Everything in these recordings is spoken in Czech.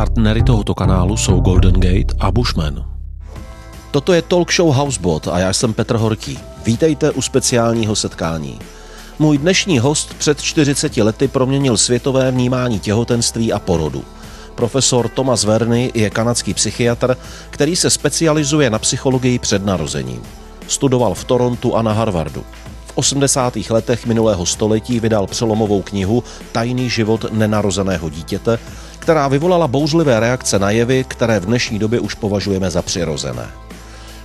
Partnery tohoto kanálu jsou Golden Gate a Bushman. Toto je talk show Housebot a já jsem Petr Horký. Vítejte u speciálního setkání. Můj dnešní host před 40 lety proměnil světové vnímání těhotenství a porodu. Profesor Thomas Verny je kanadský psychiatr, který se specializuje na psychologii před narozením. Studoval v Torontu a na Harvardu. V 80. letech minulého století vydal přelomovou knihu Tajný život nenarozeného dítěte, která vyvolala bouřlivé reakce na jevy, které v dnešní době už považujeme za přirozené.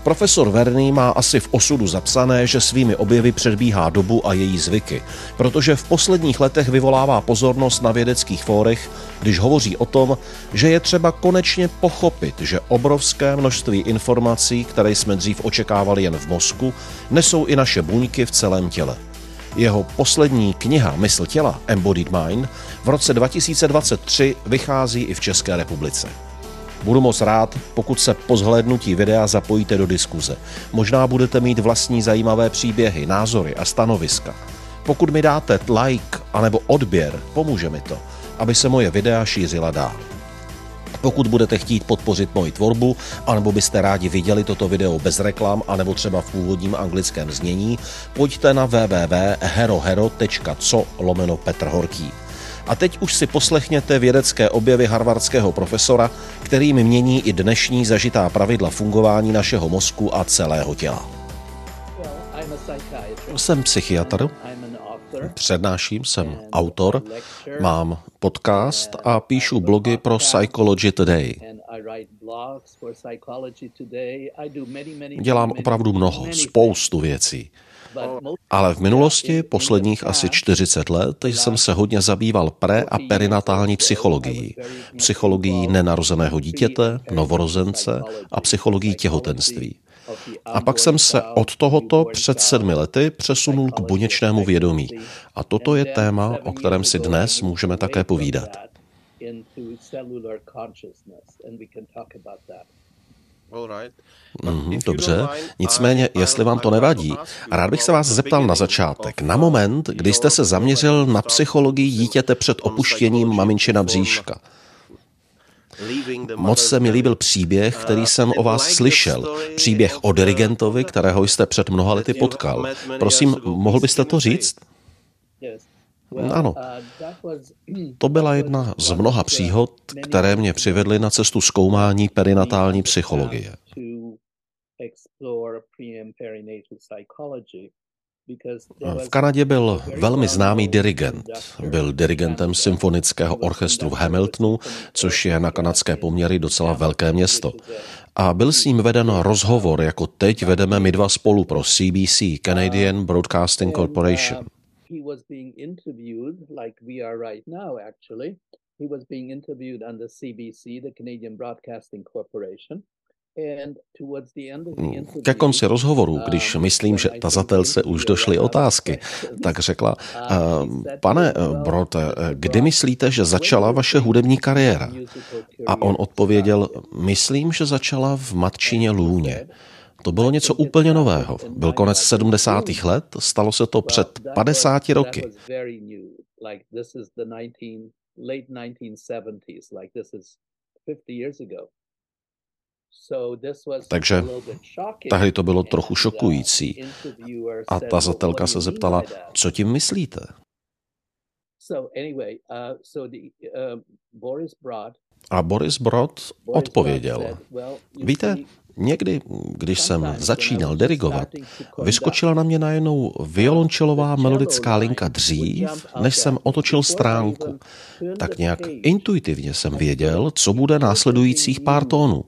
Profesor Verný má asi v osudu zapsané, že svými objevy předbíhá dobu a její zvyky, protože v posledních letech vyvolává pozornost na vědeckých fórech, když hovoří o tom, že je třeba konečně pochopit, že obrovské množství informací, které jsme dřív očekávali jen v mozku, nesou i naše buňky v celém těle. Jeho poslední kniha Mysl těla, Embodied Mind, v roce 2023 vychází i v České republice. Budu moc rád, pokud se po zhlédnutí videa zapojíte do diskuze. Možná budete mít vlastní zajímavé příběhy, názory a stanoviska. Pokud mi dáte like anebo odběr, pomůže mi to, aby se moje videa šířila dál. Pokud budete chtít podpořit moji tvorbu, anebo byste rádi viděli toto video bez reklam, anebo třeba v původním anglickém znění, pojďte na www.herohero.co lomeno Petr Horký. A teď už si poslechněte vědecké objevy harvardského profesora, kterým mění i dnešní zažitá pravidla fungování našeho mozku a celého těla. Jsem psychiatr, přednáším, jsem autor, mám podcast a píšu blogy pro Psychology Today. Dělám opravdu mnoho, spoustu věcí. Ale v minulosti, posledních asi 40 let, jsem se hodně zabýval pre- a perinatální psychologií. Psychologií nenarozeného dítěte, novorozence a psychologií těhotenství. A pak jsem se od tohoto před sedmi lety přesunul k buněčnému vědomí. A toto je téma, o kterém si dnes můžeme také povídat. Mm, dobře, nicméně, jestli vám to nevadí, rád bych se vás zeptal na začátek, na moment, kdy jste se zaměřil na psychologii dítěte před opuštěním maminčina bříška. Moc se mi líbil příběh, který jsem o vás slyšel. Příběh o dirigentovi, kterého jste před mnoha lety potkal. Prosím, mohl byste to říct? Ano, to byla jedna z mnoha příhod, které mě přivedly na cestu zkoumání perinatální psychologie. V Kanadě byl velmi známý dirigent. Byl dirigentem symfonického orchestru v Hamiltonu, což je na kanadské poměry docela velké město. A byl s ním veden rozhovor, jako teď vedeme my dva spolu pro CBC, Canadian Broadcasting Corporation. He was being interviewed, like we are right now, actually. He was being interviewed on the CBC, the Canadian Broadcasting Corporation. Ke konci rozhovoru, když myslím, že tazatelce už došly otázky, tak řekla, pane Brote, kdy myslíte, že začala vaše hudební kariéra? A on odpověděl, myslím, že začala v matčině Lůně. To bylo něco úplně nového. Byl konec 70. let, stalo se to před 50 roky. late 1970s, like this is 50 years ago. Takže tahdy to bylo trochu šokující. A ta zatelka se zeptala, co tím myslíte? Uh, uh, A Boris Brod odpověděl, víte, Někdy, když jsem začínal dirigovat, vyskočila na mě najednou violončelová melodická linka dřív, než jsem otočil stránku. Tak nějak intuitivně jsem věděl, co bude následujících pár tónů.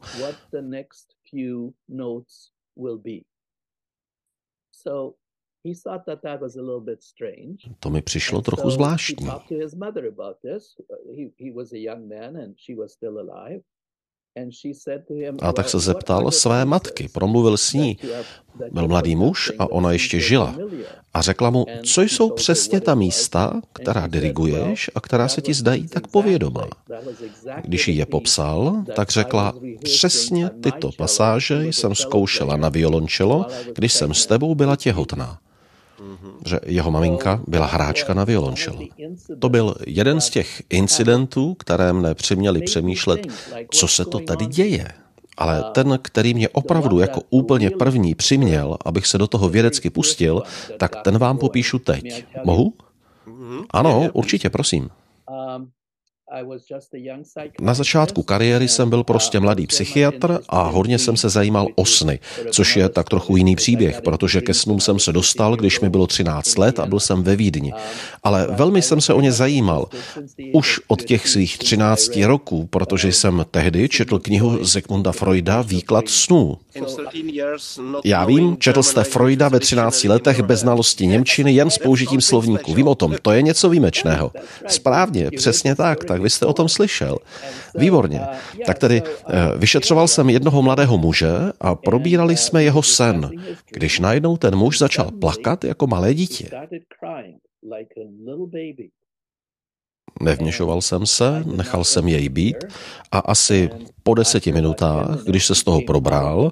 To mi přišlo trochu zvláštní. A tak se zeptal své matky, promluvil s ní. Byl mladý muž a ona ještě žila. A řekla mu, co jsou přesně ta místa, která diriguješ a která se ti zdají tak povědomá. Když ji je popsal, tak řekla, přesně tyto pasáže jsem zkoušela na violončelo, když jsem s tebou byla těhotná. Že jeho maminka byla hráčka na violončelo. To byl jeden z těch incidentů, které mne přiměli přemýšlet, co se to tady děje. Ale ten, který mě opravdu jako úplně první přiměl, abych se do toho vědecky pustil, tak ten vám popíšu teď. Mohu? Ano, určitě, prosím. Na začátku kariéry jsem byl prostě mladý psychiatr a hodně jsem se zajímal o sny, což je tak trochu jiný příběh, protože ke snům jsem se dostal, když mi bylo 13 let a byl jsem ve Vídni. Ale velmi jsem se o ně zajímal. Už od těch svých 13 roků, protože jsem tehdy četl knihu Zygmunda Freuda Výklad snů. Já vím, četl jste Freuda ve 13 letech bez znalosti Němčiny jen s použitím slovníku. Vím o tom, to je něco výjimečného. Správně, přesně tak, tak vy jste o tom slyšel. Výborně. Tak tedy eh, vyšetřoval jsem jednoho mladého muže a probírali jsme jeho sen, když najednou ten muž začal plakat jako malé dítě. Nevměšoval jsem se, nechal jsem jej být a asi po deseti minutách, když se z toho probral,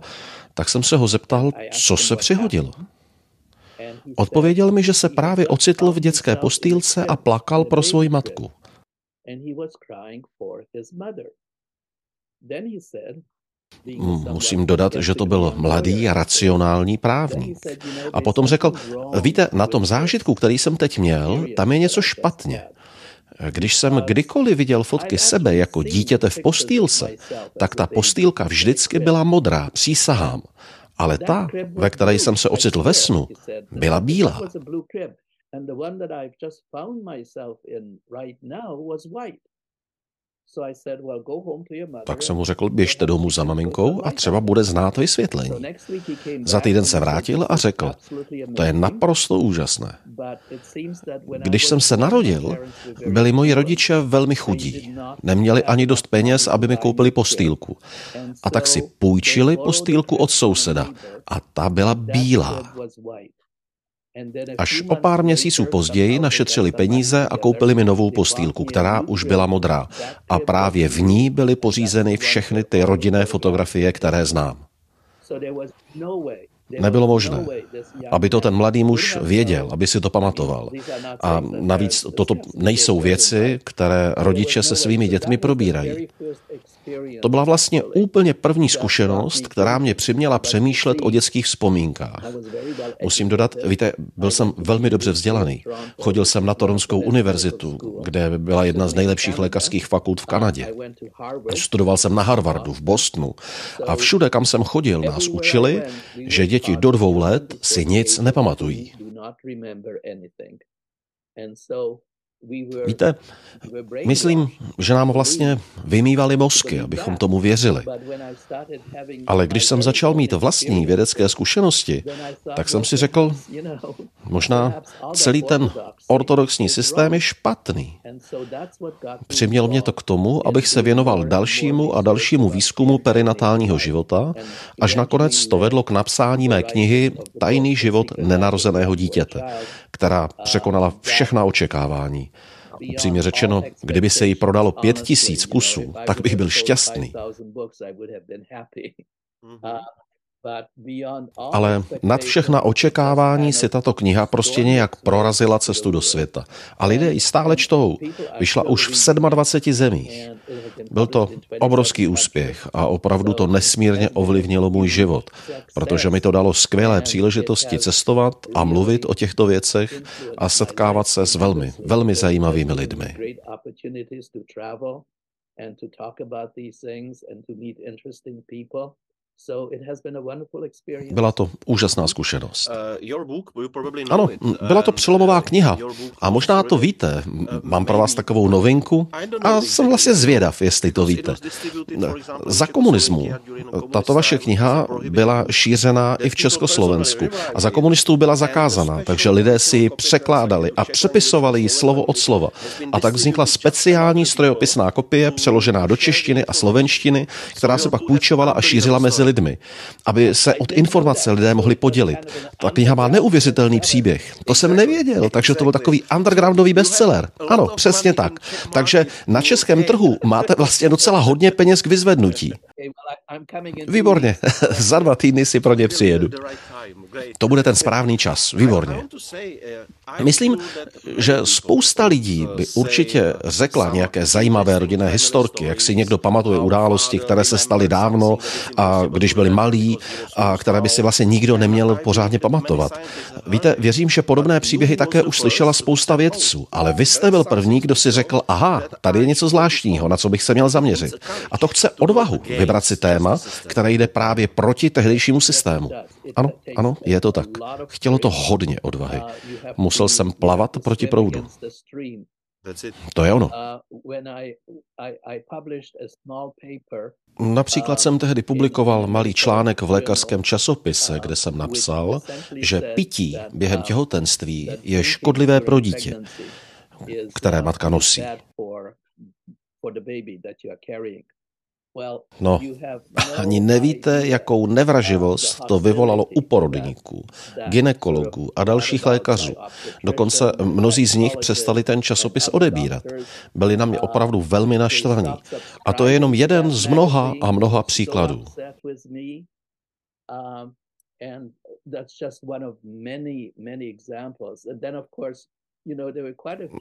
tak jsem se ho zeptal, co se přihodilo. Odpověděl mi, že se právě ocitl v dětské postýlce a plakal pro svoji matku. Musím dodat, že to byl mladý, racionální právník. A potom řekl, víte, na tom zážitku, který jsem teď měl, tam je něco špatně. Když jsem kdykoliv viděl fotky sebe jako dítěte v postýlce, tak ta postýlka vždycky byla modrá, přísahám. Ale ta, ve které jsem se ocitl ve snu, byla bílá. Tak jsem mu řekl, běžte domů za maminkou a třeba bude znát vysvětlení. Za týden se vrátil a řekl, to je naprosto úžasné. Když jsem se narodil, byli moji rodiče velmi chudí. Neměli ani dost peněz, aby mi koupili postýlku. A tak si půjčili postýlku od souseda. A ta byla bílá. Až o pár měsíců později našetřili peníze a koupili mi novou postýlku, která už byla modrá. A právě v ní byly pořízeny všechny ty rodinné fotografie, které znám. Nebylo možné, aby to ten mladý muž věděl, aby si to pamatoval. A navíc toto nejsou věci, které rodiče se svými dětmi probírají. To byla vlastně úplně první zkušenost, která mě přiměla přemýšlet o dětských vzpomínkách. Musím dodat, víte, byl jsem velmi dobře vzdělaný. Chodil jsem na Toronskou univerzitu, kde byla jedna z nejlepších lékařských fakult v Kanadě. Studoval jsem na Harvardu, v Bostonu a všude, kam jsem chodil, nás učili, že děti do dvou let si nic nepamatují. Víte, myslím, že nám vlastně vymývali mozky, abychom tomu věřili. Ale když jsem začal mít vlastní vědecké zkušenosti, tak jsem si řekl, možná celý ten ortodoxní systém je špatný. Přiměl mě to k tomu, abych se věnoval dalšímu a dalšímu výzkumu perinatálního života, až nakonec to vedlo k napsání mé knihy Tajný život nenarozeného dítěte, která překonala všechna očekávání. Upřímně řečeno, kdyby se jí prodalo pět tisíc kusů, tak bych byl šťastný. Ale nad všechna očekávání si tato kniha prostě nějak prorazila cestu do světa. A lidé ji stále čtou. Vyšla už v 27 zemích. Byl to obrovský úspěch a opravdu to nesmírně ovlivnilo můj život, protože mi to dalo skvělé příležitosti cestovat a mluvit o těchto věcech a setkávat se s velmi, velmi zajímavými lidmi. and to talk about these things and to meet interesting people. Byla to úžasná zkušenost. Uh, ano, byla to přelomová kniha. A možná to víte. Mám pro vás takovou novinku a jsem vlastně zvědav, jestli to víte. Za komunismu tato vaše kniha byla šířená i v Československu a za komunistů byla zakázaná, takže lidé si ji překládali a přepisovali ji slovo od slova. A tak vznikla speciální strojopisná kopie přeložená do češtiny a slovenštiny, která se pak půjčovala a šířila mezi lidmi, aby se od informace lidé mohli podělit. Ta kniha má neuvěřitelný příběh. To jsem nevěděl, takže to byl takový undergroundový bestseller. Ano, přesně tak. Takže na českém trhu máte vlastně docela hodně peněz k vyzvednutí. Výborně, za dva týdny si pro ně přijedu. To bude ten správný čas, výborně. Myslím, že spousta lidí by určitě řekla nějaké zajímavé rodinné historky, jak si někdo pamatuje události, které se staly dávno a když byli malí a které by si vlastně nikdo neměl pořádně pamatovat. Víte, věřím, že podobné příběhy také už slyšela spousta vědců, ale vy jste byl první, kdo si řekl, aha, tady je něco zvláštního, na co bych se měl zaměřit. A to chce odvahu vybrat si téma, které jde právě proti tehdejšímu systému. Ano, ano, je to tak. Chtělo to hodně odvahy. Musel jsem plavat proti proudu. To je ono. Například jsem tehdy publikoval malý článek v lékařském časopise, kde jsem napsal, že pití během těhotenství je škodlivé pro dítě, které matka nosí. No, no, ani nevíte, jakou nevraživost to vyvolalo u porodníků, ginekologů a dalších lékařů. Dokonce mnozí z nich přestali ten časopis odebírat. Byli na mě opravdu velmi naštvaní. A to je jenom jeden z mnoha a mnoha příkladů.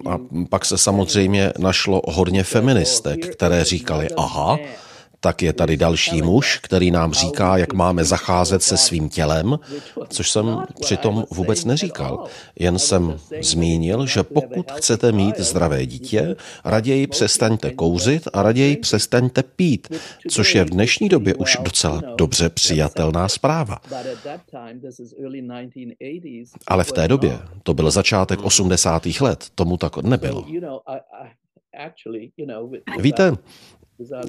A pak se samozřejmě našlo hodně feministek, které říkali, aha, tak je tady další muž, který nám říká, jak máme zacházet se svým tělem, což jsem přitom vůbec neříkal. Jen jsem zmínil, že pokud chcete mít zdravé dítě, raději přestaňte kouřit a raději přestaňte pít, což je v dnešní době už docela dobře přijatelná zpráva. Ale v té době, to byl začátek 80. let, tomu tak nebylo. Víte,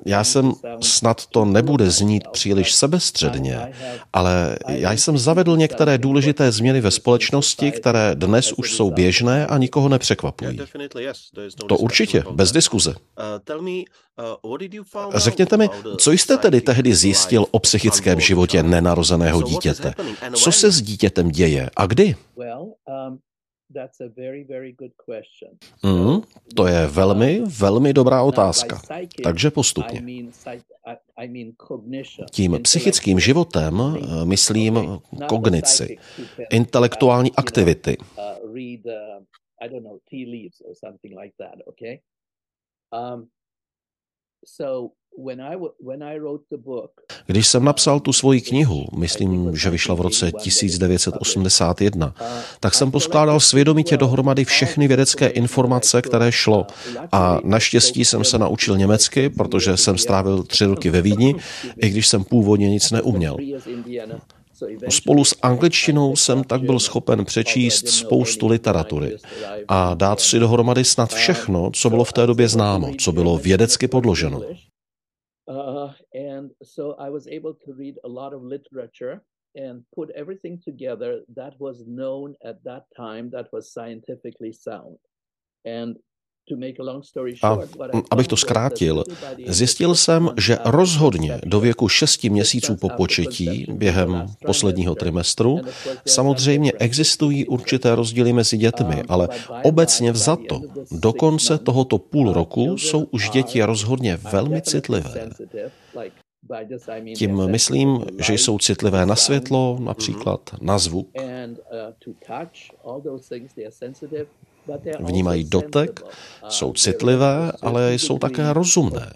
já jsem, snad to nebude znít příliš sebestředně, ale já jsem zavedl některé důležité změny ve společnosti, které dnes už jsou běžné a nikoho nepřekvapují. To určitě, bez diskuze. Řekněte mi, co jste tedy tehdy zjistil o psychickém životě nenarozeného dítěte? Co se s dítětem děje a kdy? Mm, to je velmi, velmi dobrá otázka. Takže postupně. Tím psychickým životem eh, myslím kognici, intelektuální aktivity. Když jsem napsal tu svoji knihu, myslím, že vyšla v roce 1981, tak jsem poskládal svědomitě dohromady všechny vědecké informace, které šlo. A naštěstí jsem se naučil německy, protože jsem strávil tři roky ve Vídni, i když jsem původně nic neuměl. Spolu s angličtinou jsem tak byl schopen přečíst spoustu literatury a dát si dohromady snad všechno, co bylo v té době známo, co bylo vědecky podloženo. Uh, and so I was able to read a lot of literature and put everything together that was known at that time that was scientifically sound. And a abych to zkrátil, zjistil jsem, že rozhodně do věku 6 měsíců po početí během posledního trimestru samozřejmě existují určité rozdíly mezi dětmi, ale obecně vzato do konce tohoto půl roku jsou už děti rozhodně velmi citlivé. Tím myslím, že jsou citlivé na světlo, například na zvuk, Vnímají dotek, jsou citlivé, ale jsou také rozumné.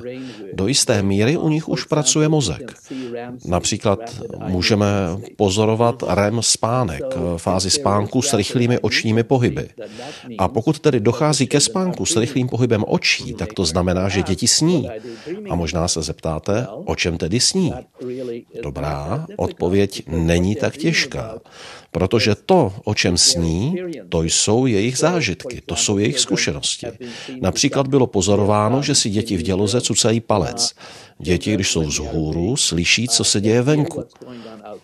Do jisté míry u nich už pracuje mozek. Například můžeme pozorovat REM spánek, fázi spánku s rychlými očními pohyby. A pokud tedy dochází ke spánku s rychlým pohybem očí, tak to znamená, že děti sní. A možná se zeptáte, o čem tedy sní? Dobrá, odpověď není tak těžká. Protože to, o čem sní, to jsou jejich zážitky, to jsou jejich zkušenosti. Například bylo pozorováno, že si děti v děloze cucají palec. Děti, když jsou vzhůru, slyší, co se děje venku.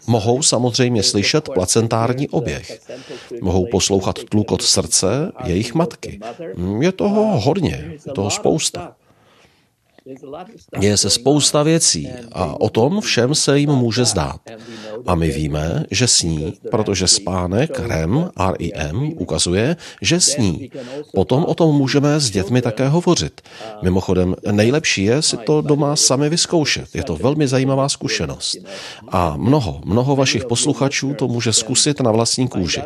Mohou samozřejmě slyšet placentární oběh. Mohou poslouchat tlukot srdce jejich matky. Je toho hodně, je toho spousta. Děje se spousta věcí a o tom všem se jim může zdát. A my víme, že sní, protože spánek REM, REM ukazuje, že sní. Potom o tom můžeme s dětmi také hovořit. Mimochodem, nejlepší je si to doma sami vyzkoušet. Je to velmi zajímavá zkušenost. A mnoho, mnoho vašich posluchačů to může zkusit na vlastní kůži.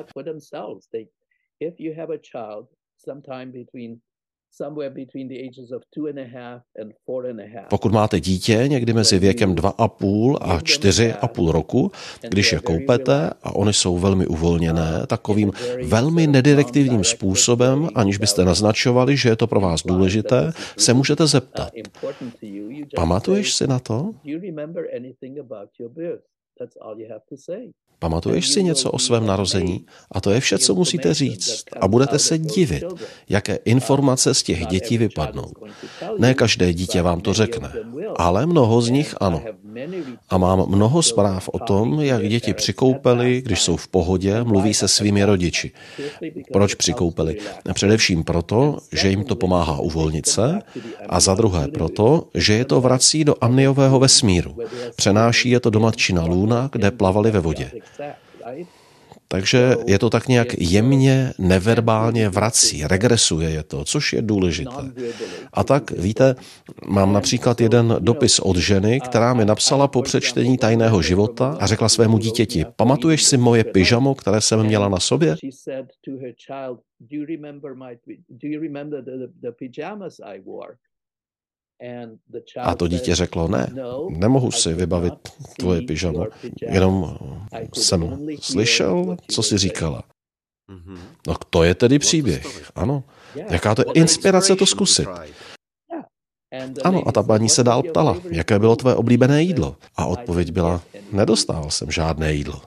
Pokud máte dítě někdy mezi věkem 2,5 a 4,5 roku, když je koupete a oni jsou velmi uvolněné, takovým velmi nedirektivním způsobem, aniž byste naznačovali, že je to pro vás důležité, se můžete zeptat. Pamatuješ si na to? Pamatuješ si něco o svém narození? A to je vše, co musíte říct. A budete se divit, jaké informace z těch dětí vypadnou. Ne každé dítě vám to řekne, ale mnoho z nich ano. A mám mnoho zpráv o tom, jak děti přikoupeli, když jsou v pohodě, mluví se svými rodiči. Proč přikoupeli? Především proto, že jim to pomáhá uvolnit se a za druhé proto, že je to vrací do amniového vesmíru. Přenáší je to do matčina lůna, kde plavali ve vodě. Takže je to tak nějak jemně, neverbálně vrací, regresuje je to, což je důležité. A tak, víte, mám například jeden dopis od ženy, která mi napsala po přečtení tajného života a řekla svému dítěti, pamatuješ si moje pyžamo, které jsem měla na sobě? A to dítě řeklo, ne, no, nemohu si vybavit tvoje pyžamo, jenom jsem slyšel, co jsi říkala. Mm-hmm. No to je tedy příběh, ano. Jaká to je inspirace to zkusit. Ano, a ta paní se dál ptala, jaké bylo tvé oblíbené jídlo. A odpověď byla, nedostával jsem žádné jídlo.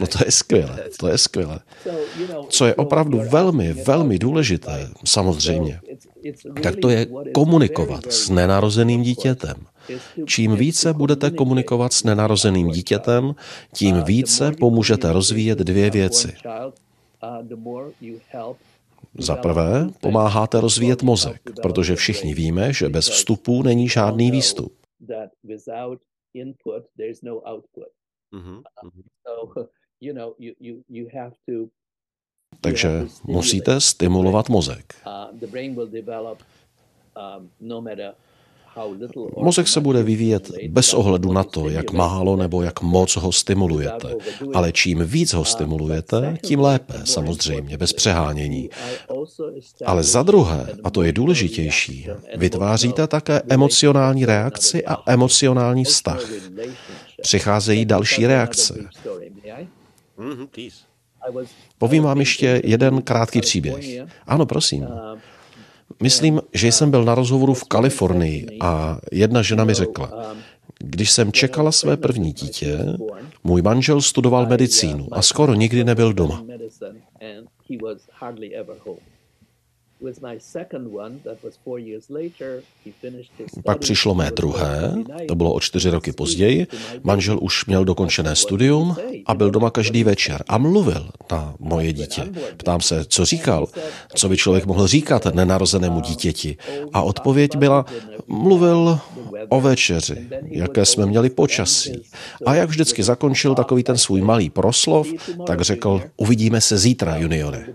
No to je skvělé, to je skvělé. Co je opravdu velmi, velmi důležité, samozřejmě, tak to je komunikovat s nenarozeným dítětem. Čím více budete komunikovat s nenarozeným dítětem, tím více pomůžete rozvíjet dvě věci. Za prvé, pomáháte rozvíjet mozek, protože všichni víme, že bez vstupu není žádný výstup. input, there's no output. Mm-hmm. Uh, mm-hmm. so, you know, you, you, you have to takže musíte stimulovat mozek. Uh, um, Mozek se bude vyvíjet bez ohledu na to, jak málo nebo jak moc ho stimulujete. Ale čím víc ho stimulujete, tím lépe, samozřejmě, bez přehánění. Ale za druhé, a to je důležitější, vytváříte také emocionální reakci a emocionální vztah. Přicházejí další reakce. Povím vám ještě jeden krátký příběh. Ano, prosím. Myslím, že jsem byl na rozhovoru v Kalifornii a jedna žena mi řekla, když jsem čekala své první dítě, můj manžel studoval medicínu a skoro nikdy nebyl doma. Pak přišlo mé druhé, to bylo o čtyři roky později. Manžel už měl dokončené studium a byl doma každý večer a mluvil na moje dítě. Ptám se, co říkal, co by člověk mohl říkat nenarozenému dítěti. A odpověď byla, mluvil o večeři, jaké jsme měli počasí. A jak vždycky zakončil takový ten svůj malý proslov, tak řekl, uvidíme se zítra, juniore.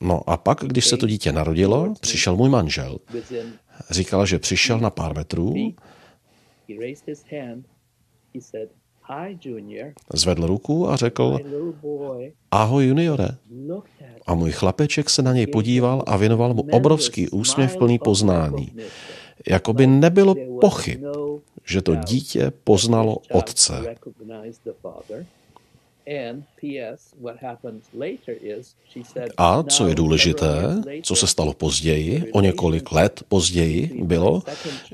No a pak, když se to dítě narodilo, přišel můj manžel. Říkala, že přišel na pár metrů, zvedl ruku a řekl, ahoj juniore. A můj chlapeček se na něj podíval a věnoval mu obrovský úsměv plný poznání. Jakoby nebylo pochyb, že to dítě poznalo otce. A co je důležité, co se stalo později, o několik let později, bylo,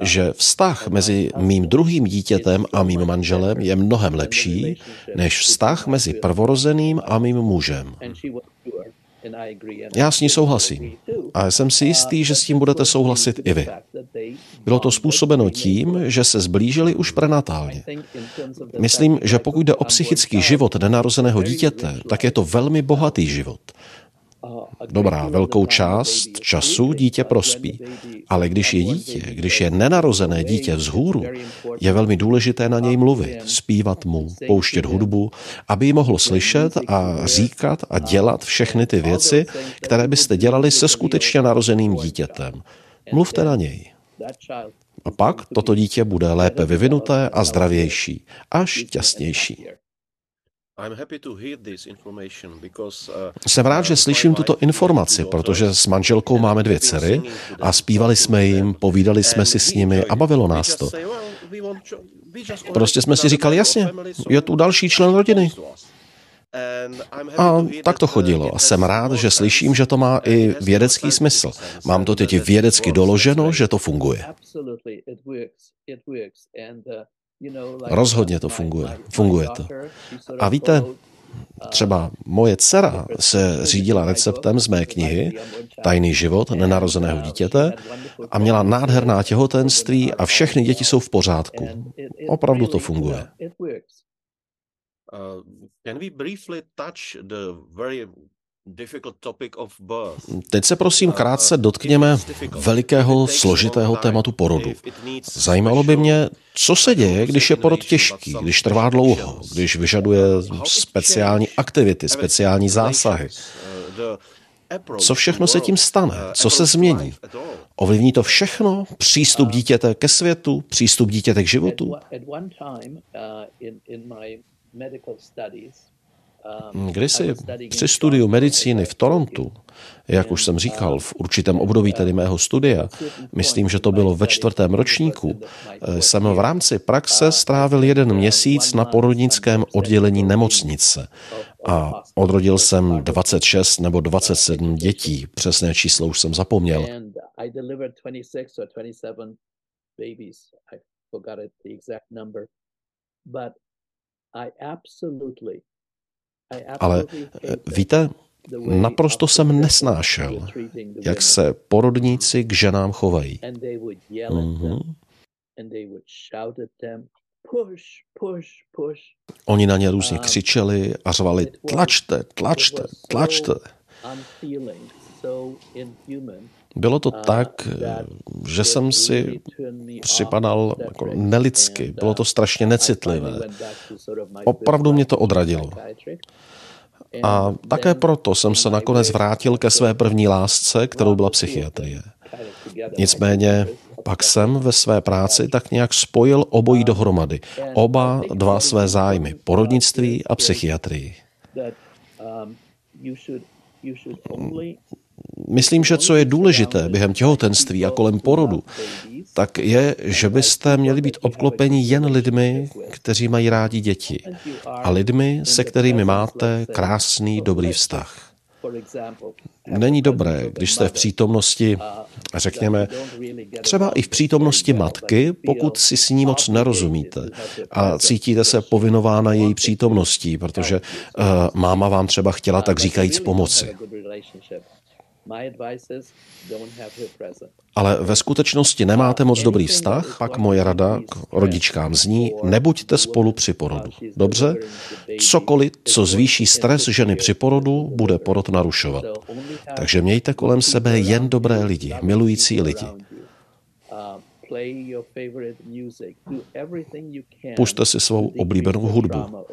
že vztah mezi mým druhým dítětem a mým manželem je mnohem lepší než vztah mezi prvorozeným a mým mužem. Já s ní souhlasím. A jsem si jistý, že s tím budete souhlasit i vy. Bylo to způsobeno tím, že se zblížili už prenatálně. Myslím, že pokud jde o psychický život nenarozeného dítěte, tak je to velmi bohatý život. Dobrá, velkou část času dítě prospí, ale když je dítě, když je nenarozené dítě vzhůru, je velmi důležité na něj mluvit, zpívat mu, pouštět hudbu, aby ji mohl slyšet a říkat a dělat všechny ty věci, které byste dělali se skutečně narozeným dítětem. Mluvte na něj. A pak toto dítě bude lépe vyvinuté a zdravější a šťastnější. Jsem rád, že slyším tuto informaci, protože s manželkou máme dvě dcery a zpívali jsme jim, povídali jsme si s nimi a bavilo nás to. Prostě jsme si říkali, jasně, je tu další člen rodiny. A tak to chodilo. A jsem rád, že slyším, že to má i vědecký smysl. Mám to teď vědecky doloženo, že to funguje. Rozhodně to funguje. Funguje to. A víte, Třeba moje dcera se řídila receptem z mé knihy Tajný život nenarozeného dítěte a měla nádherná těhotenství a všechny děti jsou v pořádku. Opravdu to funguje. Teď se prosím krátce dotkněme velikého, složitého tématu porodu. Zajímalo by mě, co se děje, když je porod těžký, když trvá dlouho, když vyžaduje speciální aktivity, speciální zásahy. Co všechno se tím stane? Co se změní? Ovlivní to všechno? Přístup dítěte ke světu? Přístup dítěte k životu? Kdysi při studiu medicíny v Torontu, jak už jsem říkal, v určitém období tedy mého studia, myslím, že to bylo ve čtvrtém ročníku, jsem v rámci praxe strávil jeden měsíc na porodnickém oddělení nemocnice a odrodil jsem 26 nebo 27 dětí, přesné číslo už jsem zapomněl. I absolutely ale eh, víte, naprosto jsem nesnášel, jak se porodníci k ženám chovají. Mm-hmm. Oni na ně různě křičeli a řvali tlačte, tlačte, tlačte. Bylo to tak, že jsem si připadal jako nelidsky. Bylo to strašně necitlivé. Opravdu mě to odradilo. A také proto jsem se nakonec vrátil ke své první lásce, kterou byla psychiatrie. Nicméně pak jsem ve své práci tak nějak spojil obojí dohromady. Oba dva své zájmy, porodnictví a psychiatrii. Myslím, že co je důležité během těhotenství a kolem porodu, tak je, že byste měli být obklopeni jen lidmi, kteří mají rádi děti a lidmi, se kterými máte krásný, dobrý vztah. Není dobré, když jste v přítomnosti, řekněme, třeba i v přítomnosti matky, pokud si s ní moc nerozumíte a cítíte se povinována její přítomností, protože uh, máma vám třeba chtěla tak říkajíc pomoci. Ale ve skutečnosti nemáte moc dobrý vztah, pak moje rada k rodičkám zní, nebuďte spolu při porodu. Dobře? Cokoliv, co zvýší stres ženy při porodu, bude porod narušovat. Takže mějte kolem sebe jen dobré lidi, milující lidi. Pušte si svou oblíbenou hudbu.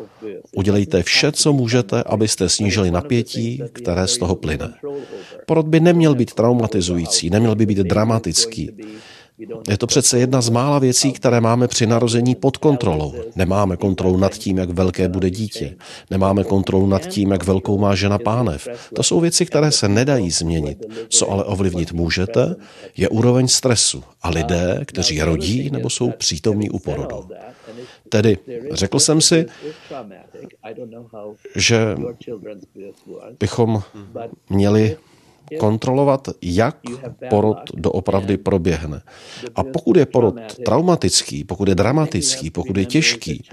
Udělejte vše, co můžete, abyste snížili napětí, které z toho plyne. Porod by neměl být traumatizující, neměl by být dramatický. Je to přece jedna z mála věcí, které máme při narození pod kontrolou. Nemáme kontrolu nad tím, jak velké bude dítě. Nemáme kontrolu nad tím, jak velkou má žena pánev. To jsou věci, které se nedají změnit. Co ale ovlivnit můžete, je úroveň stresu a lidé, kteří rodí nebo jsou přítomní u porodu. Tedy řekl jsem si, že bychom měli kontrolovat, jak porod doopravdy proběhne. A pokud je porod traumatický, pokud je dramatický, pokud je těžký,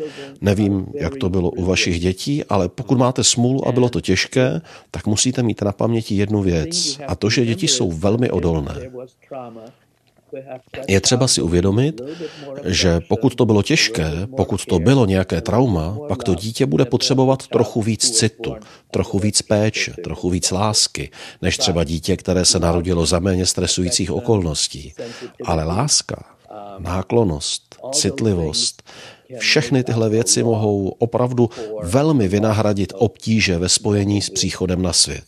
nevím, jak to bylo u vašich dětí, ale pokud máte smůlu a bylo to těžké, tak musíte mít na paměti jednu věc. A to, že děti jsou velmi odolné. Je třeba si uvědomit, že pokud to bylo těžké, pokud to bylo nějaké trauma, pak to dítě bude potřebovat trochu víc citu, trochu víc péče, trochu víc lásky, než třeba dítě, které se narodilo za méně stresujících okolností. Ale láska, náklonost, citlivost, všechny tyhle věci mohou opravdu velmi vynahradit obtíže ve spojení s příchodem na svět.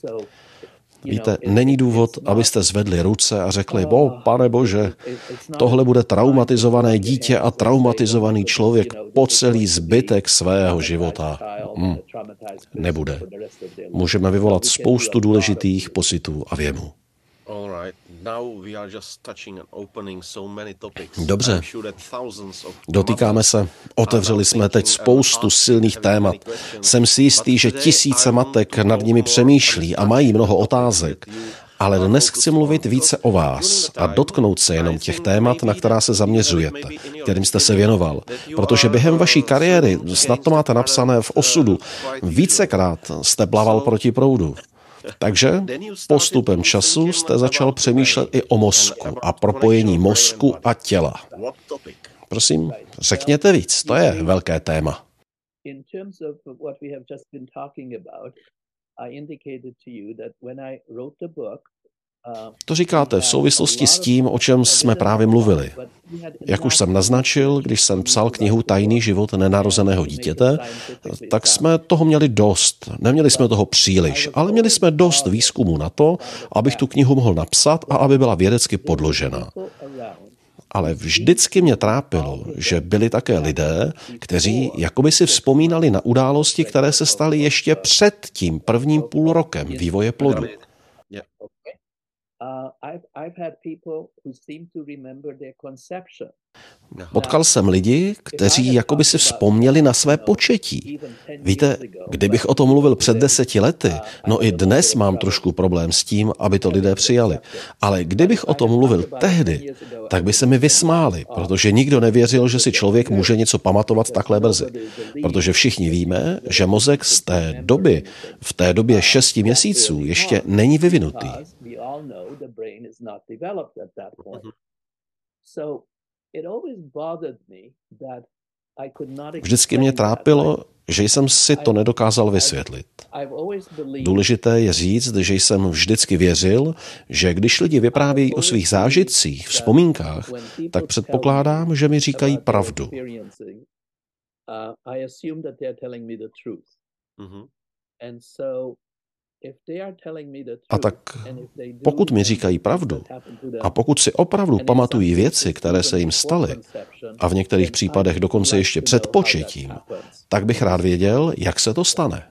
Víte, není důvod, abyste zvedli ruce a řekli, bo, pane bože, tohle bude traumatizované dítě a traumatizovaný člověk po celý zbytek svého života. Hmm. Nebude. Můžeme vyvolat spoustu důležitých positů a věmů. Dobře. Dotýkáme se. Otevřeli jsme teď spoustu silných témat. Jsem si jistý, že tisíce matek nad nimi přemýšlí a mají mnoho otázek. Ale dnes chci mluvit více o vás a dotknout se jenom těch témat, na která se zaměřujete, kterým jste se věnoval. Protože během vaší kariéry, snad to máte napsané v osudu, vícekrát jste plaval proti proudu. Takže postupem času jste začal přemýšlet i o mozku a propojení mozku a těla. Prosím, řekněte víc, to je velké téma. I indicated to you that when I wrote the book, to říkáte v souvislosti s tím, o čem jsme právě mluvili. Jak už jsem naznačil, když jsem psal knihu Tajný život nenarozeného dítěte, tak jsme toho měli dost. Neměli jsme toho příliš, ale měli jsme dost výzkumu na to, abych tu knihu mohl napsat a aby byla vědecky podložena. Ale vždycky mě trápilo, že byli také lidé, kteří jakoby si vzpomínali na události, které se staly ještě před tím prvním půl rokem vývoje plodu. uh, I've, I've had people who seem to remember their conception. Potkal jsem lidi, kteří jakoby si vzpomněli na své početí. Víte, kdybych o tom mluvil před deseti lety, no i dnes mám trošku problém s tím, aby to lidé přijali. Ale kdybych o tom mluvil tehdy, tak by se mi vysmáli, protože nikdo nevěřil, že si člověk může něco pamatovat takhle brzy. Protože všichni víme, že mozek z té doby, v té době šesti měsíců, ještě není vyvinutý Vždycky mě trápilo, že jsem si to nedokázal vysvětlit. Důležité je říct, že jsem vždycky věřil, že když lidi vyprávějí o svých zážitcích, vzpomínkách, tak předpokládám, že mi říkají pravdu. Mm-hmm. A tak pokud mi říkají pravdu a pokud si opravdu pamatují věci, které se jim staly, a v některých případech dokonce ještě před početím, tak bych rád věděl, jak se to stane.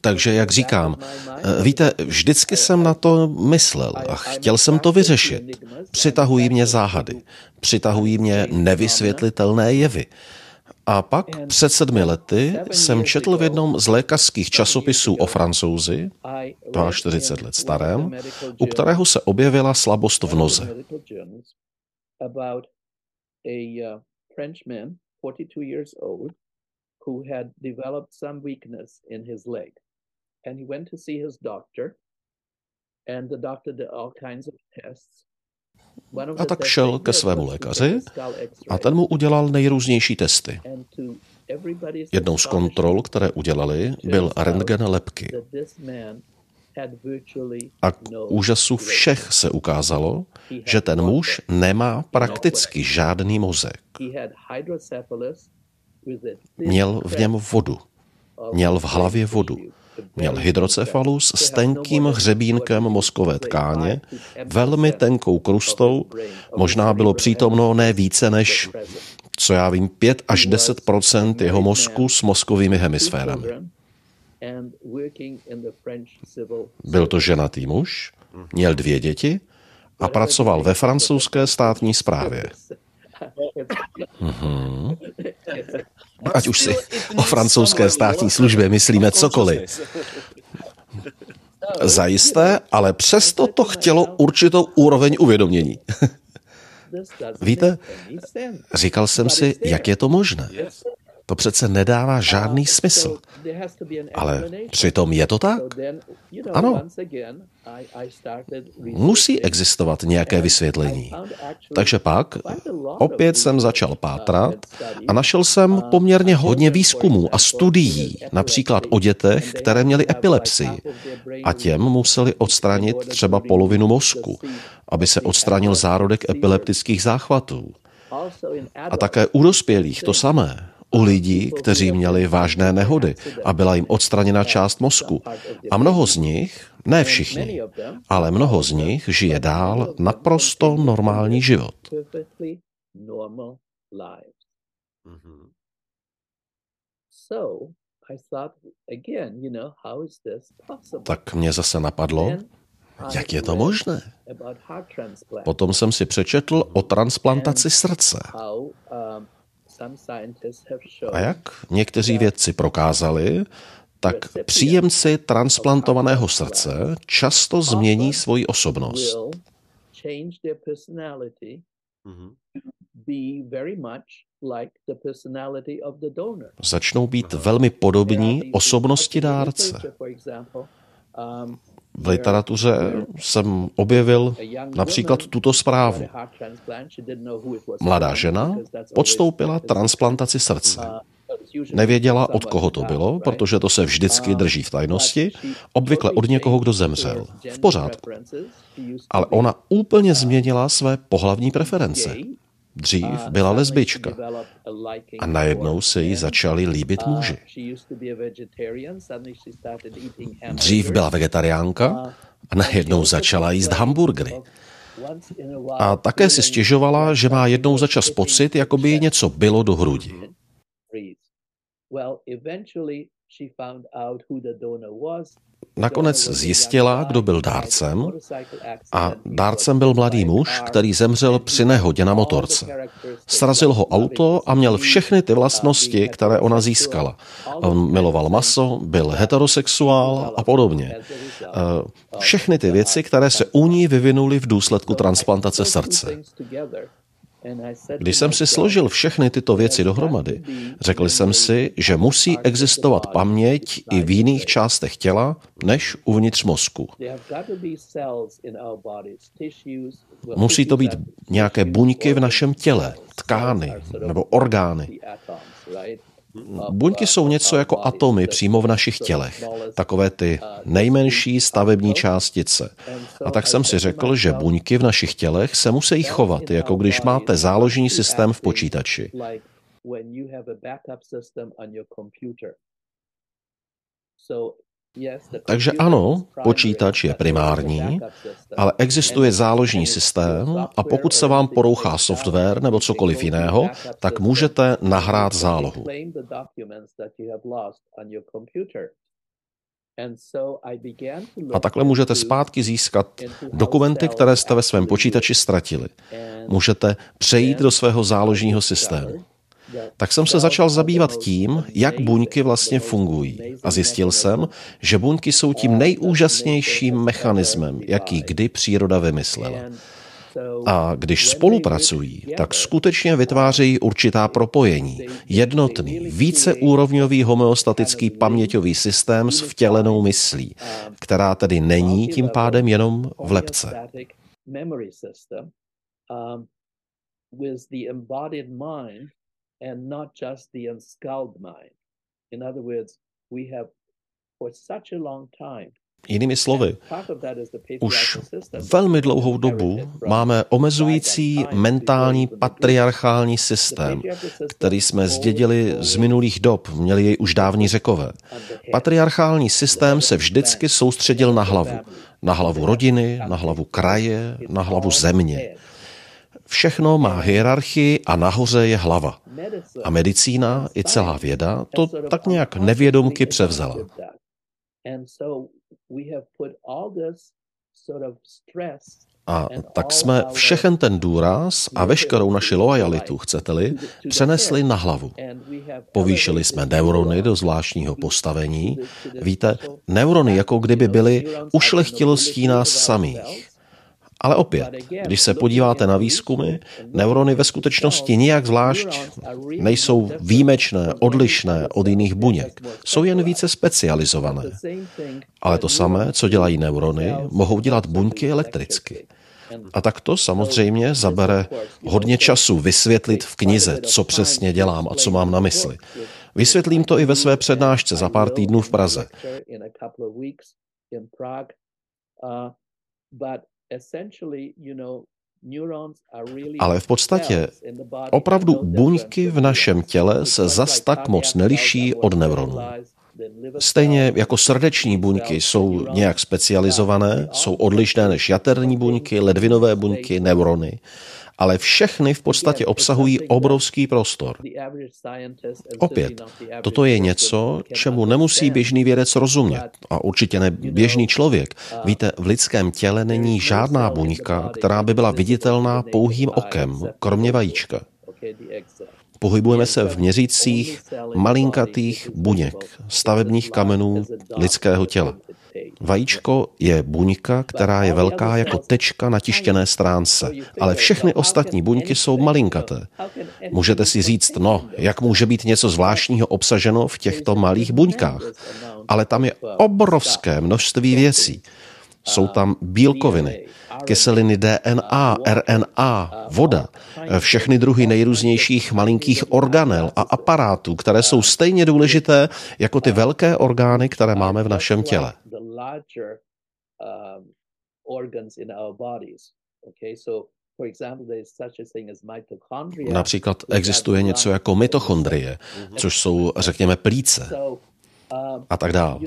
Takže, jak říkám, eh, víte, vždycky jsem na to myslel a chtěl jsem to vyřešit. Přitahují mě záhady, přitahují mě nevysvětlitelné jevy. A pak před sedmi lety jsem četl v jednom z lékařských časopisů o francouzi, 40 let starém, u kterého se objevila slabost v noze. and the doctor did all kinds of tests. A tak šel ke svému lékaři a ten mu udělal nejrůznější testy. Jednou z kontrol, které udělali, byl rentgen lepky. A k úžasu všech se ukázalo, že ten muž nemá prakticky žádný mozek. Měl v něm vodu. Měl v hlavě vodu. Měl hydrocefalus s tenkým hřebínkem mozkové tkáně, velmi tenkou krustou, možná bylo přítomno ne více než, co já vím, 5 až 10% jeho mozku s mozkovými hemisférami. Byl to ženatý muž, měl dvě děti a pracoval ve francouzské státní správě. Mhm. Ať už si o francouzské státní službě myslíme cokoliv. Zajisté, ale přesto to chtělo určitou úroveň uvědomění. Víte, říkal jsem si, jak je to možné. To přece nedává žádný smysl. Ale přitom je to tak? Ano. Musí existovat nějaké vysvětlení. Takže pak opět jsem začal pátrat a našel jsem poměrně hodně výzkumů a studií, například o dětech, které měly epilepsii a těm museli odstranit třeba polovinu mozku, aby se odstranil zárodek epileptických záchvatů. A také u dospělých to samé u lidí, kteří měli vážné nehody a byla jim odstraněna část mozku. A mnoho z nich, ne všichni, ale mnoho z nich žije dál naprosto normální život. Tak mě zase napadlo, jak je to možné? Potom jsem si přečetl o transplantaci srdce. A jak někteří vědci prokázali, tak příjemci transplantovaného srdce často změní svoji osobnost. Začnou být velmi podobní osobnosti dárce. V literatuře jsem objevil například tuto zprávu. Mladá žena podstoupila transplantaci srdce. Nevěděla, od koho to bylo, protože to se vždycky drží v tajnosti, obvykle od někoho, kdo zemřel. V pořádku. Ale ona úplně změnila své pohlavní preference. Dřív byla lesbička a najednou se jí začali líbit muži. Dřív byla vegetariánka a najednou začala jíst hamburgery. A také si stěžovala, že má jednou za čas pocit, jako by jí něco bylo do hrudi. Nakonec zjistila, kdo byl dárcem a dárcem byl mladý muž, který zemřel při nehodě na motorce. Srazil ho auto a měl všechny ty vlastnosti, které ona získala. On miloval maso, byl heterosexuál a podobně. Eh, všechny ty věci, které se u ní vyvinuly v důsledku transplantace srdce. Když jsem si složil všechny tyto věci dohromady, řekl jsem si, že musí existovat paměť i v jiných částech těla než uvnitř mozku. Musí to být nějaké buňky v našem těle, tkány nebo orgány. Buňky jsou něco jako atomy přímo v našich tělech, takové ty nejmenší stavební částice. A tak jsem si řekl, že buňky v našich tělech se musí chovat, jako když máte záložní systém v počítači. Takže ano, počítač je primární, ale existuje záložní systém a pokud se vám porouchá software nebo cokoliv jiného, tak můžete nahrát zálohu. A takhle můžete zpátky získat dokumenty, které jste ve svém počítači ztratili. Můžete přejít do svého záložního systému tak jsem se začal zabývat tím, jak buňky vlastně fungují. A zjistil jsem, že buňky jsou tím nejúžasnějším mechanismem, jaký kdy příroda vymyslela. A když spolupracují, tak skutečně vytvářejí určitá propojení. Jednotný, víceúrovňový homeostatický paměťový systém s vtělenou myslí, která tedy není tím pádem jenom v lepce. And not just the unscalded mind. In other words, we have for such a long time Jinými slovy, už velmi dlouhou dobu máme omezující mentální patriarchální systém, který jsme zdědili z minulých dob, měli jej už dávní řekové. Patriarchální systém se vždycky soustředil na hlavu. Na hlavu rodiny, na hlavu kraje, na hlavu země. Všechno má hierarchii a nahoře je hlava. A medicína i celá věda to tak nějak nevědomky převzala. A tak jsme všechen ten důraz a veškerou naši lojalitu, chcete-li, přenesli na hlavu. Povýšili jsme neurony do zvláštního postavení. Víte, neurony jako kdyby byly ušlechtilostí nás samých Ale opět, když se podíváte na výzkumy, neurony ve skutečnosti nijak zvlášť nejsou výjimečné, odlišné od jiných buněk. Jsou jen více specializované. Ale to samé, co dělají neurony, mohou dělat buňky elektricky. A tak to samozřejmě zabere hodně času vysvětlit v knize, co přesně dělám a co mám na mysli. Vysvětlím to i ve své přednášce za pár týdnů v Praze. Ale v podstatě opravdu buňky v našem těle se zas tak moc neliší od neuronů. Stejně jako srdeční buňky jsou nějak specializované, jsou odlišné než jaterní buňky, ledvinové buňky, neurony, ale všechny v podstatě obsahují obrovský prostor. Opět, toto je něco, čemu nemusí běžný vědec rozumět a určitě ne běžný člověk. Víte, v lidském těle není žádná buňka, která by byla viditelná pouhým okem, kromě vajíčka. Pohybujeme se v měřících malinkatých buněk, stavebních kamenů lidského těla. Vajíčko je buňka, která je velká jako tečka na tištěné stránce, ale všechny ostatní buňky jsou malinkaté. Můžete si říct, no, jak může být něco zvláštního obsaženo v těchto malých buňkách? Ale tam je obrovské množství věcí. Jsou tam bílkoviny, kyseliny DNA, RNA, voda, všechny druhy nejrůznějších malinkých organel a aparátů, které jsou stejně důležité jako ty velké orgány, které máme v našem těle. Například existuje něco jako mitochondrie, což jsou, řekněme, plíce a tak dále.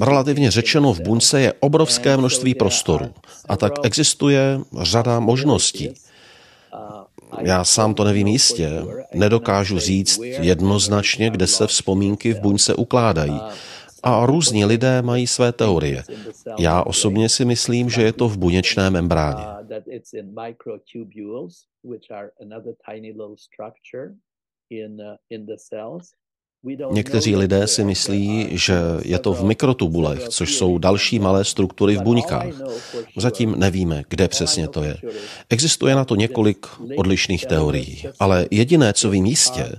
Relativně řečeno, v buňce je obrovské množství prostoru a tak existuje řada možností. Já sám to nevím jistě, nedokážu říct jednoznačně, kde se vzpomínky v buňce ukládají. A různí lidé mají své teorie. Já osobně si myslím, že je to v buněčné membráně. Někteří lidé si myslí, že je to v mikrotubulech, což jsou další malé struktury v buňkách. Zatím nevíme, kde přesně to je. Existuje na to několik odlišných teorií, ale jediné, co vím jistě,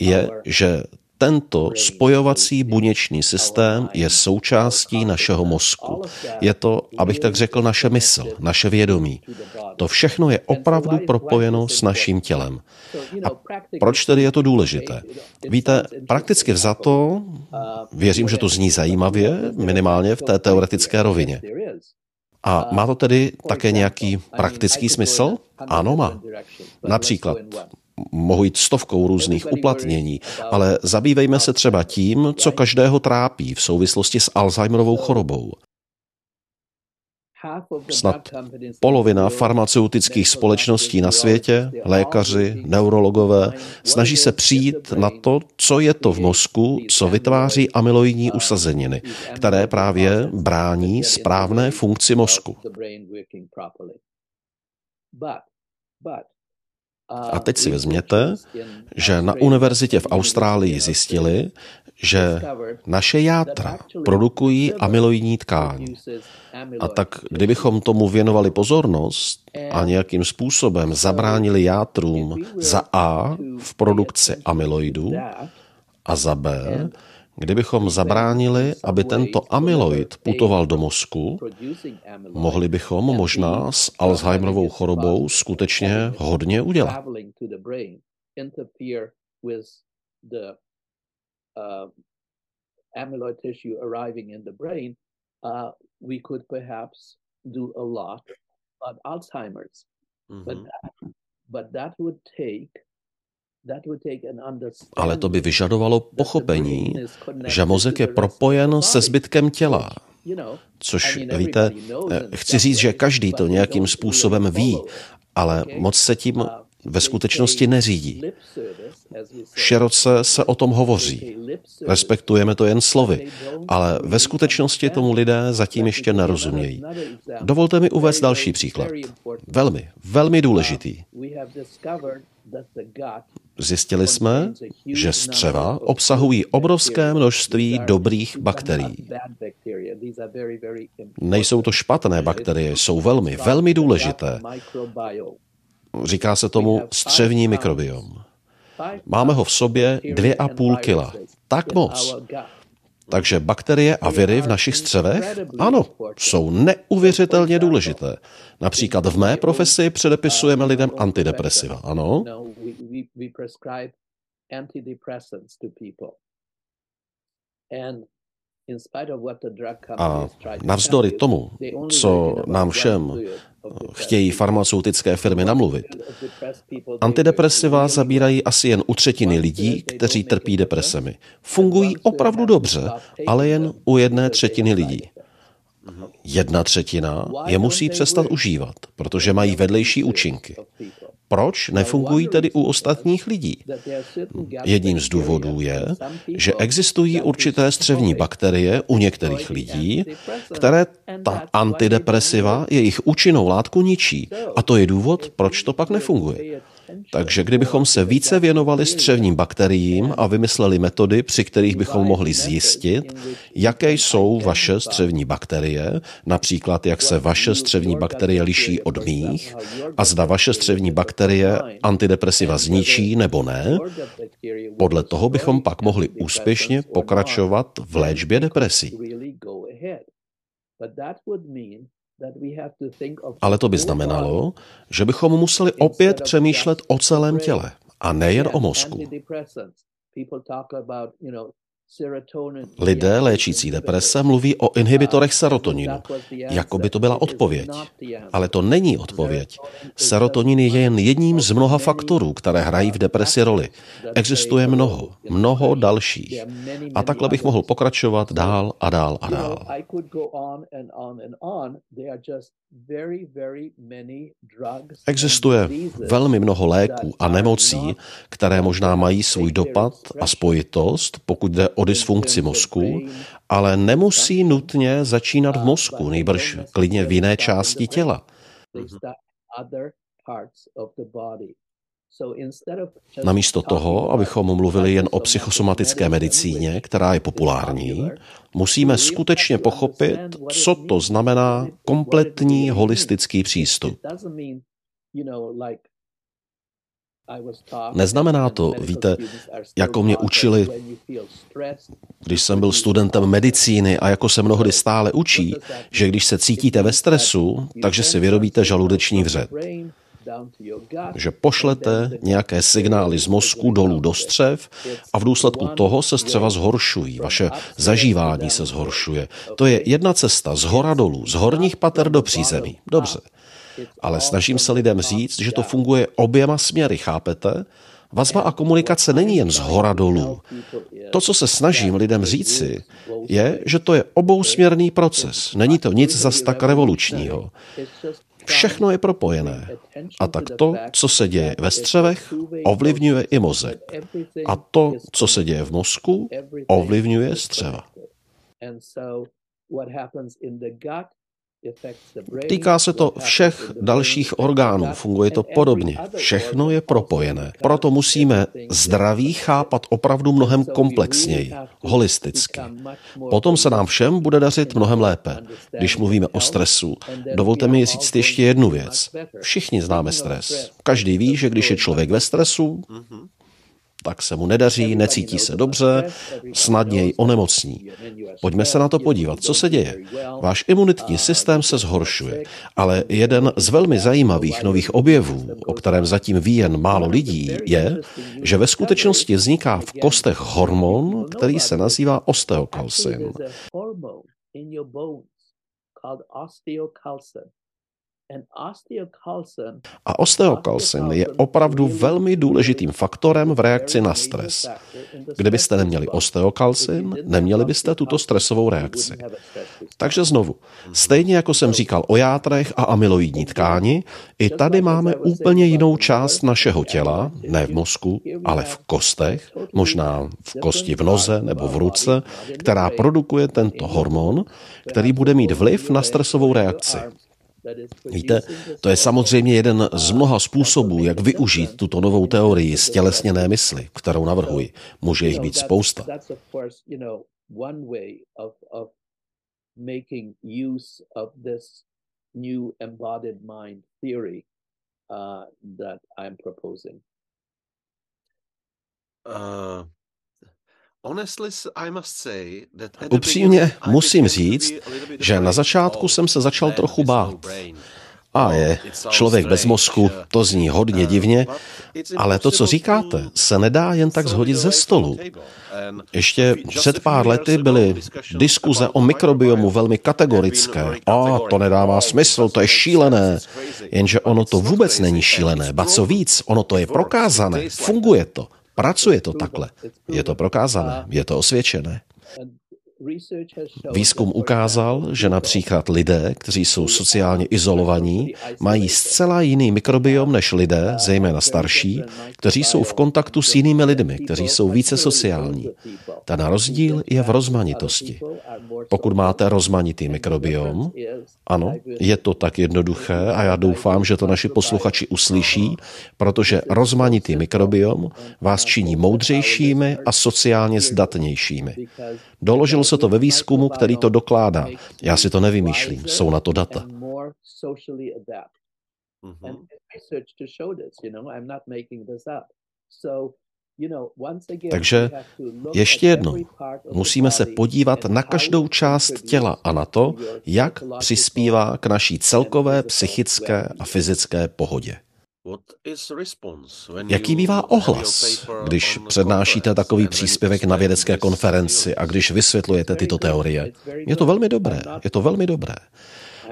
je, že tento spojovací buněčný systém je součástí našeho mozku. Je to, abych tak řekl, naše mysl, naše vědomí. To všechno je opravdu propojeno s naším tělem. A proč tedy je to důležité? Víte, prakticky vzato, věřím, že to zní zajímavě, minimálně v té teoretické rovině. A má to tedy také nějaký praktický smysl? Ano, má. Například mohu jít stovkou různých uplatnění, ale zabývejme se třeba tím, co každého trápí v souvislosti s Alzheimerovou chorobou. Snad polovina farmaceutických společností na světě, lékaři, neurologové, snaží se přijít na to, co je to v mozku, co vytváří amyloidní usazeniny, které právě brání správné funkci mozku. A teď si vezměte, že na univerzitě v Austrálii zjistili, že naše játra produkují amyloidní tkáň. A tak kdybychom tomu věnovali pozornost a nějakým způsobem zabránili játrům za A v produkci amyloidů a za B Kdybychom zabránili, aby tento amyloid putoval do mozku, mohli bychom možná s Alzheimerovou chorobou skutečně hodně udělat. Mm-hmm. But that would take ale to by vyžadovalo pochopení, že mozek je propojen se zbytkem těla. Což, víte, eh, chci říct, že každý to nějakým způsobem ví, ale moc se tím ve skutečnosti neřídí. Široce se o tom hovoří. Respektujeme to jen slovy, ale ve skutečnosti tomu lidé zatím ještě nerozumějí. Dovolte mi uvést další příklad. Velmi, velmi důležitý. Zjistili jsme, že střeva obsahují obrovské množství dobrých bakterií. Nejsou to špatné bakterie, jsou velmi, velmi důležité. Říká se tomu střevní mikrobiom. Máme ho v sobě dvě a půl kila. Tak moc. Takže bakterie a viry v našich střevech, ano, jsou neuvěřitelně důležité. Například v mé profesi předepisujeme lidem antidepresiva, ano. A navzdory tomu, co nám všem chtějí farmaceutické firmy namluvit, antidepresiva zabírají asi jen u třetiny lidí, kteří trpí depresemi. Fungují opravdu dobře, ale jen u jedné třetiny lidí. Jedna třetina je musí přestat užívat, protože mají vedlejší účinky. Proč nefungují tedy u ostatních lidí? Jedním z důvodů je, že existují určité střevní bakterie u některých lidí, které ta antidepresiva jejich účinnou látku ničí. A to je důvod, proč to pak nefunguje. Takže kdybychom se více věnovali střevním bakteriím a vymysleli metody, při kterých bychom mohli zjistit, jaké jsou vaše střevní bakterie, například jak se vaše střevní bakterie liší od mých a zda vaše střevní bakterie antidepresiva zničí nebo ne, podle toho bychom pak mohli úspěšně pokračovat v léčbě depresí. Ale to by znamenalo, že bychom museli opět přemýšlet o celém těle a nejen o mozku. Lidé léčící deprese mluví o inhibitorech serotoninu, jako by to byla odpověď. Ale to není odpověď. Serotonin je jen jedním z mnoha faktorů, které hrají v depresi roli. Existuje mnoho, mnoho dalších. A takhle bych mohl pokračovat dál a dál a dál. Existuje velmi mnoho léků a nemocí, které možná mají svůj dopad a spojitost, pokud jde o dysfunkci mozku, ale nemusí nutně začínat v mozku, nejbrž klidně v jiné části těla. Namísto toho, abychom mluvili jen o psychosomatické medicíně, která je populární, musíme skutečně pochopit, co to znamená kompletní holistický přístup. Neznamená to, víte, jako mě učili, když jsem byl studentem medicíny a jako se mnohdy stále učí, že když se cítíte ve stresu, takže si vyrobíte žaludeční vřet. Že pošlete nějaké signály z mozku dolů do střev a v důsledku toho se střeva zhoršují, vaše zažívání se zhoršuje. To je jedna cesta z hora dolů, z horních pater do přízemí. Dobře ale snažím se lidem říct, že to funguje oběma směry, chápete? Vazba a komunikace není jen z hora dolů. To, co se snažím lidem říci, je, že to je obousměrný proces. Není to nic zas tak revolučního. Všechno je propojené. A tak to, co se děje ve střevech, ovlivňuje i mozek. A to, co se děje v mozku, ovlivňuje střeva. Týká se to všech dalších orgánů, funguje to podobně. Všechno je propojené. Proto musíme zdraví chápat opravdu mnohem komplexněji, holisticky. Potom se nám všem bude dařit mnohem lépe. Když mluvíme o stresu, dovolte mi říct ještě jednu věc. Všichni známe stres. Každý ví, že když je člověk ve stresu, tak se mu nedaří, necítí se dobře, snadněji onemocní. Pojďme se na to podívat, co se děje. Váš imunitní systém se zhoršuje, ale jeden z velmi zajímavých nových objevů, o kterém zatím ví jen málo lidí, je, že ve skutečnosti vzniká v kostech hormon, který se nazývá osteokalcin. A osteokalcin je opravdu velmi důležitým faktorem v reakci na stres. Kdybyste neměli osteokalcin, neměli byste tuto stresovou reakci. Takže znovu, stejně jako jsem říkal o játrech a amyloidní tkáni, i tady máme úplně jinou část našeho těla, ne v mozku, ale v kostech, možná v kosti v noze nebo v ruce, která produkuje tento hormon, který bude mít vliv na stresovou reakci. Víte, to je samozřejmě jeden z mnoha způsobů, jak využít tuto novou teorii stělesněné mysli, kterou navrhuji. Může jich být spousta. Uh, Upřímně musím říct, že na začátku jsem se začal trochu bát. A je, člověk bez mozku, to zní hodně divně, ale to, co říkáte, se nedá jen tak zhodit ze stolu. Ještě před pár lety byly diskuze o mikrobiomu velmi kategorické. A to nedává smysl, to je šílené. Jenže ono to vůbec není šílené, ba co víc, ono to je prokázané, funguje to. Pracuje to takhle. Je to prokázané, je to osvědčené. Výzkum ukázal, že například lidé, kteří jsou sociálně izolovaní, mají zcela jiný mikrobiom než lidé, zejména starší, kteří jsou v kontaktu s jinými lidmi, kteří jsou více sociální. Ten rozdíl je v rozmanitosti. Pokud máte rozmanitý mikrobiom, ano, je to tak jednoduché a já doufám, že to naši posluchači uslyší, protože rozmanitý mikrobiom vás činí moudřejšími a sociálně zdatnějšími. Doložil se to ve výzkumu, který to dokládá. Já si to nevymýšlím, jsou na to data. Takže ještě jednou, musíme se podívat na každou část těla a na to, jak přispívá k naší celkové psychické a fyzické pohodě. Jaký bývá ohlas, když přednášíte takový příspěvek na vědecké konferenci a když vysvětlujete tyto teorie? Je to velmi dobré, je to velmi dobré.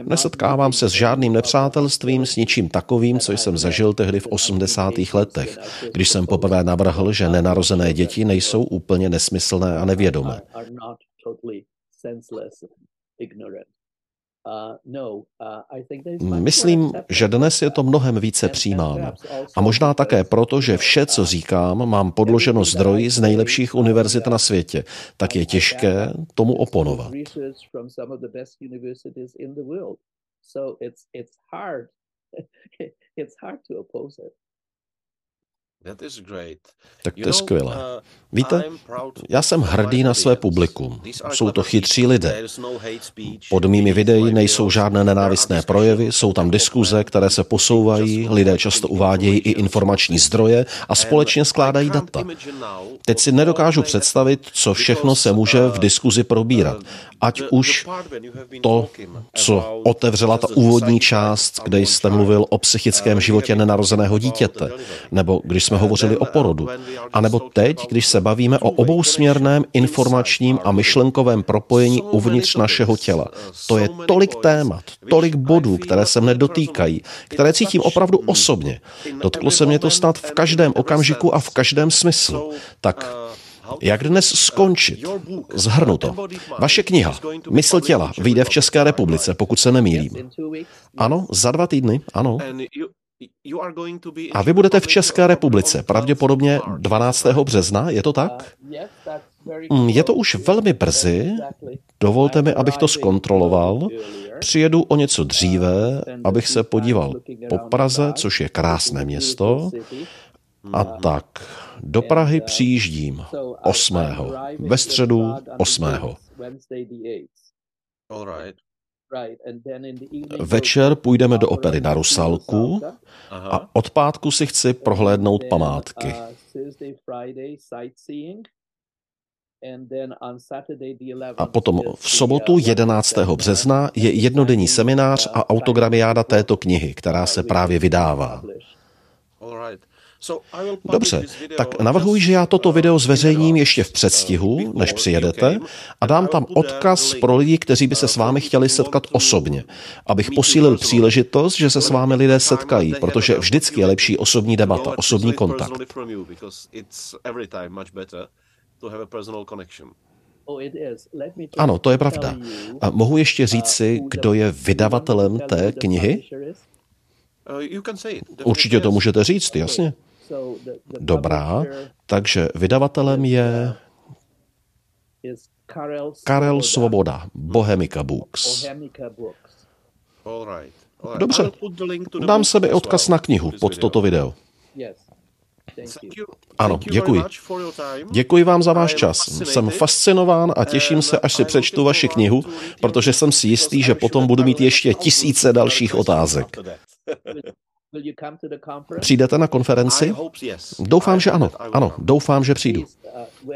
Nesetkávám se s žádným nepřátelstvím, s ničím takovým, co jsem zažil tehdy v 80. letech, když jsem poprvé navrhl, že nenarozené děti nejsou úplně nesmyslné a nevědomé. Myslím, že dnes je to mnohem více přijímáno. A možná také proto, že vše, co říkám, mám podloženo zdroji z nejlepších univerzit na světě, tak je těžké tomu oponovat. Tak to je skvělé. Uh, Víte, já jsem hrdý na své publikum. Jsou to chytří lidé. No Pod mými videí nejsou žádné nenávistné projevy, jsou tam diskuze, které se posouvají, lidé často uvádějí i informační zdroje a společně skládají data. Teď si nedokážu představit, co všechno se může v diskuzi probírat. Ať už to, co otevřela ta úvodní část, kde jste mluvil o psychickém životě nenarozeného dítěte, nebo když jsme hovořili o porodu, anebo teď, když se bavíme o obousměrném informačním a myšlenkovém propojení uvnitř našeho těla. To je tolik témat, tolik bodů, které se mne dotýkají, které cítím opravdu osobně. Dotklo se mě to snad v každém okamžiku a v každém smyslu. Tak jak dnes skončit? Zhrnu to. Vaše kniha Mysl těla vyjde v České republice, pokud se nemýlím. Ano, za dva týdny, ano. A vy budete v České republice, pravděpodobně 12. března, je to tak? Mm, je to už velmi brzy, dovolte mi, abych to zkontroloval. Přijedu o něco dříve, abych se podíval po Praze, což je krásné město. A tak, do Prahy přijíždím 8. Ve středu 8. Večer půjdeme do opery na Rusalku a od pátku si chci prohlédnout památky. A potom v sobotu 11. března je jednodenní seminář a autogramiáda této knihy, která se právě vydává. Dobře, tak navrhuji, že já toto video zveřejním ještě v předstihu, než přijedete, a dám tam odkaz pro lidi, kteří by se s vámi chtěli setkat osobně, abych posílil příležitost, že se s vámi lidé setkají, protože vždycky je lepší osobní debata, osobní kontakt. Ano, to je pravda. A mohu ještě říct si, kdo je vydavatelem té knihy? Určitě to můžete říct, jasně. Dobrá, takže vydavatelem je Karel Svoboda, Bohemica Books. Dobře, dám sebe odkaz na knihu pod toto video. Ano, děkuji. Děkuji vám za váš čas. Jsem fascinován a těším se, až si přečtu vaši knihu, protože jsem si jistý, že potom budu mít ještě tisíce dalších otázek. Přijdete na konferenci? Doufám, že ano. Ano, doufám, že přijdu.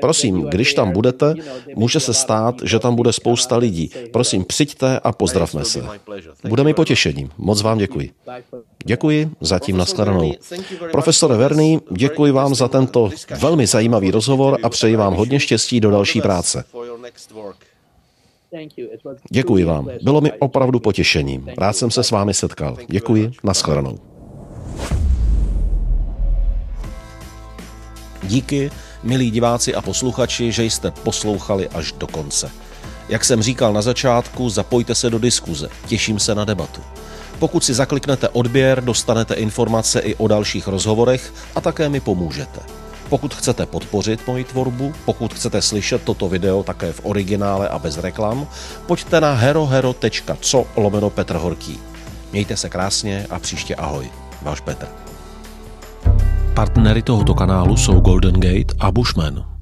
Prosím, když tam budete, může se stát, že tam bude spousta lidí. Prosím, přijďte a pozdravme se. Bude mi potěšením. Moc vám děkuji. Děkuji, zatím nashledanou. Profesore Verný, děkuji vám za tento velmi zajímavý rozhovor a přeji vám hodně štěstí do další práce. Děkuji vám. Bylo mi opravdu potěšením. Rád jsem se s vámi setkal. Děkuji, nashledanou. Díky, milí diváci a posluchači, že jste poslouchali až do konce. Jak jsem říkal na začátku, zapojte se do diskuze, těším se na debatu. Pokud si zakliknete odběr, dostanete informace i o dalších rozhovorech a také mi pomůžete. Pokud chcete podpořit moji tvorbu, pokud chcete slyšet toto video také v originále a bez reklam, pojďte na herohero.co lomeno Petr Horký. Mějte se krásně a příště ahoj. Váš Petr. Partnery tohoto kanálu jsou Golden Gate a Bushman.